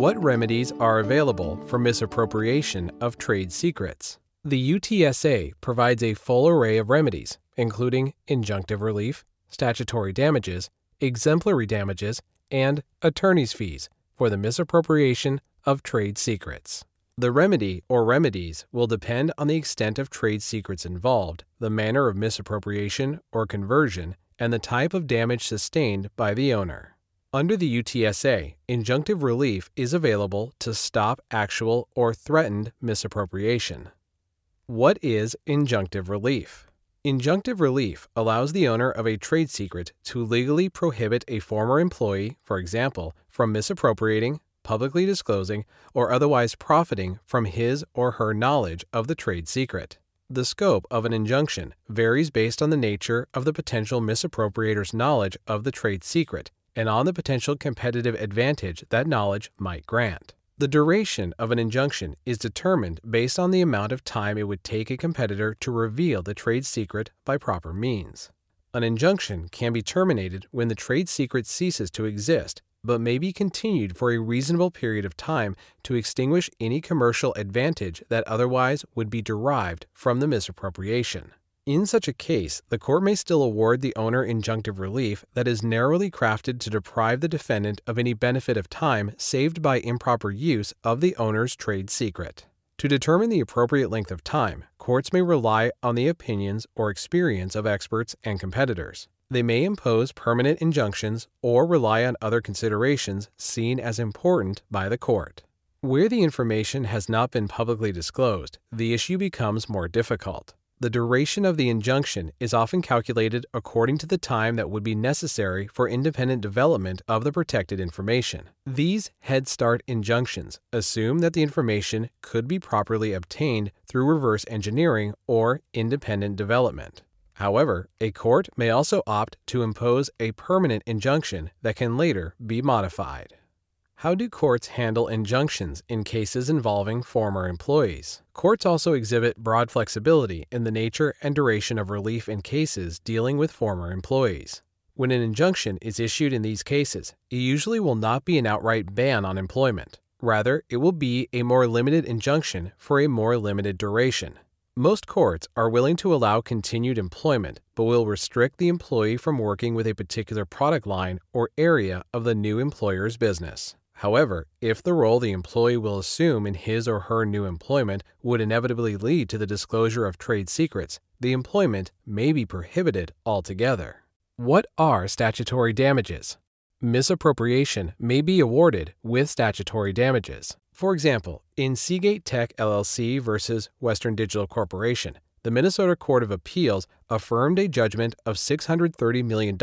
What remedies are available for misappropriation of trade secrets? The UTSA provides a full array of remedies, including injunctive relief, statutory damages, exemplary damages, and attorney's fees for the misappropriation of trade secrets. The remedy or remedies will depend on the extent of trade secrets involved, the manner of misappropriation or conversion, and the type of damage sustained by the owner. Under the UTSA, injunctive relief is available to stop actual or threatened misappropriation. What is injunctive relief? Injunctive relief allows the owner of a trade secret to legally prohibit a former employee, for example, from misappropriating, publicly disclosing, or otherwise profiting from his or her knowledge of the trade secret. The scope of an injunction varies based on the nature of the potential misappropriator's knowledge of the trade secret and on the potential competitive advantage that knowledge might grant. The duration of an injunction is determined based on the amount of time it would take a competitor to reveal the trade secret by proper means. An injunction can be terminated when the trade secret ceases to exist but may be continued for a reasonable period of time to extinguish any commercial advantage that otherwise would be derived from the misappropriation. In such a case, the court may still award the owner injunctive relief that is narrowly crafted to deprive the defendant of any benefit of time saved by improper use of the owner's trade secret. To determine the appropriate length of time, courts may rely on the opinions or experience of experts and competitors. They may impose permanent injunctions or rely on other considerations seen as important by the court. Where the information has not been publicly disclosed, the issue becomes more difficult. The duration of the injunction is often calculated according to the time that would be necessary for independent development of the protected information. These Head Start injunctions assume that the information could be properly obtained through reverse engineering or independent development. However, a court may also opt to impose a permanent injunction that can later be modified. How do courts handle injunctions in cases involving former employees? Courts also exhibit broad flexibility in the nature and duration of relief in cases dealing with former employees. When an injunction is issued in these cases, it usually will not be an outright ban on employment. Rather, it will be a more limited injunction for a more limited duration. Most courts are willing to allow continued employment, but will restrict the employee from working with a particular product line or area of the new employer's business. However, if the role the employee will assume in his or her new employment would inevitably lead to the disclosure of trade secrets, the employment may be prohibited altogether. What are statutory damages? Misappropriation may be awarded with statutory damages. For example, in Seagate Tech LLC versus Western Digital Corporation, the Minnesota Court of Appeals affirmed a judgment of $630 million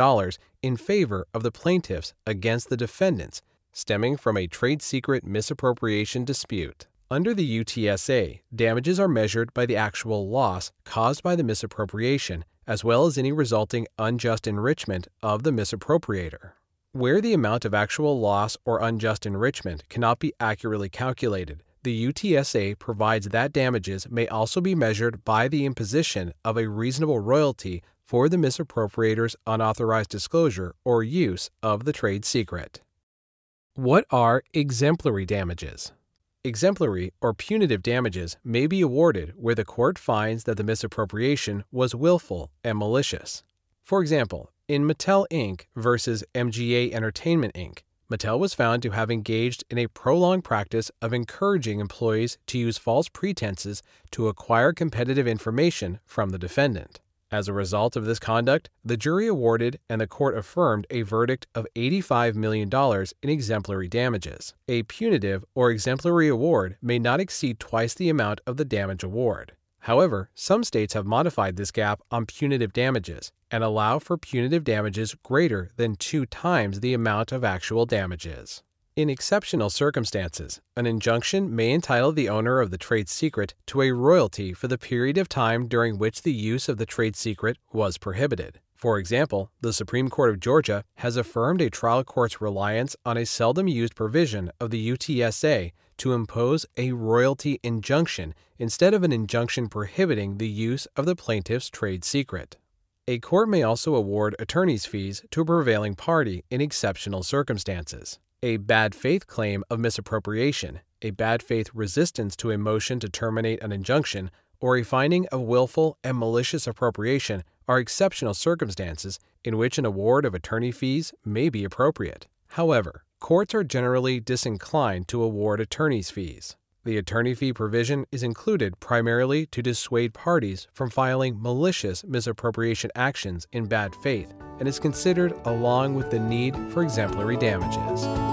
in favor of the plaintiffs against the defendants, stemming from a trade secret misappropriation dispute. Under the UTSA, damages are measured by the actual loss caused by the misappropriation, as well as any resulting unjust enrichment of the misappropriator. Where the amount of actual loss or unjust enrichment cannot be accurately calculated, the UTSA provides that damages may also be measured by the imposition of a reasonable royalty for the misappropriator's unauthorized disclosure or use of the trade secret. What are exemplary damages? Exemplary or punitive damages may be awarded where the court finds that the misappropriation was willful and malicious. For example, in Mattel Inc. versus MGA Entertainment Inc., Mattel was found to have engaged in a prolonged practice of encouraging employees to use false pretenses to acquire competitive information from the defendant. As a result of this conduct, the jury awarded and the court affirmed a verdict of $85 million in exemplary damages. A punitive or exemplary award may not exceed twice the amount of the damage award. However, some states have modified this gap on punitive damages and allow for punitive damages greater than two times the amount of actual damages. In exceptional circumstances, an injunction may entitle the owner of the trade secret to a royalty for the period of time during which the use of the trade secret was prohibited. For example, the Supreme Court of Georgia has affirmed a trial court's reliance on a seldom used provision of the UTSA to impose a royalty injunction instead of an injunction prohibiting the use of the plaintiff's trade secret. A court may also award attorney's fees to a prevailing party in exceptional circumstances. A bad faith claim of misappropriation, a bad faith resistance to a motion to terminate an injunction, or a finding of willful and malicious appropriation are exceptional circumstances in which an award of attorney fees may be appropriate. However, courts are generally disinclined to award attorney's fees. The attorney fee provision is included primarily to dissuade parties from filing malicious misappropriation actions in bad faith and is considered along with the need for exemplary damages.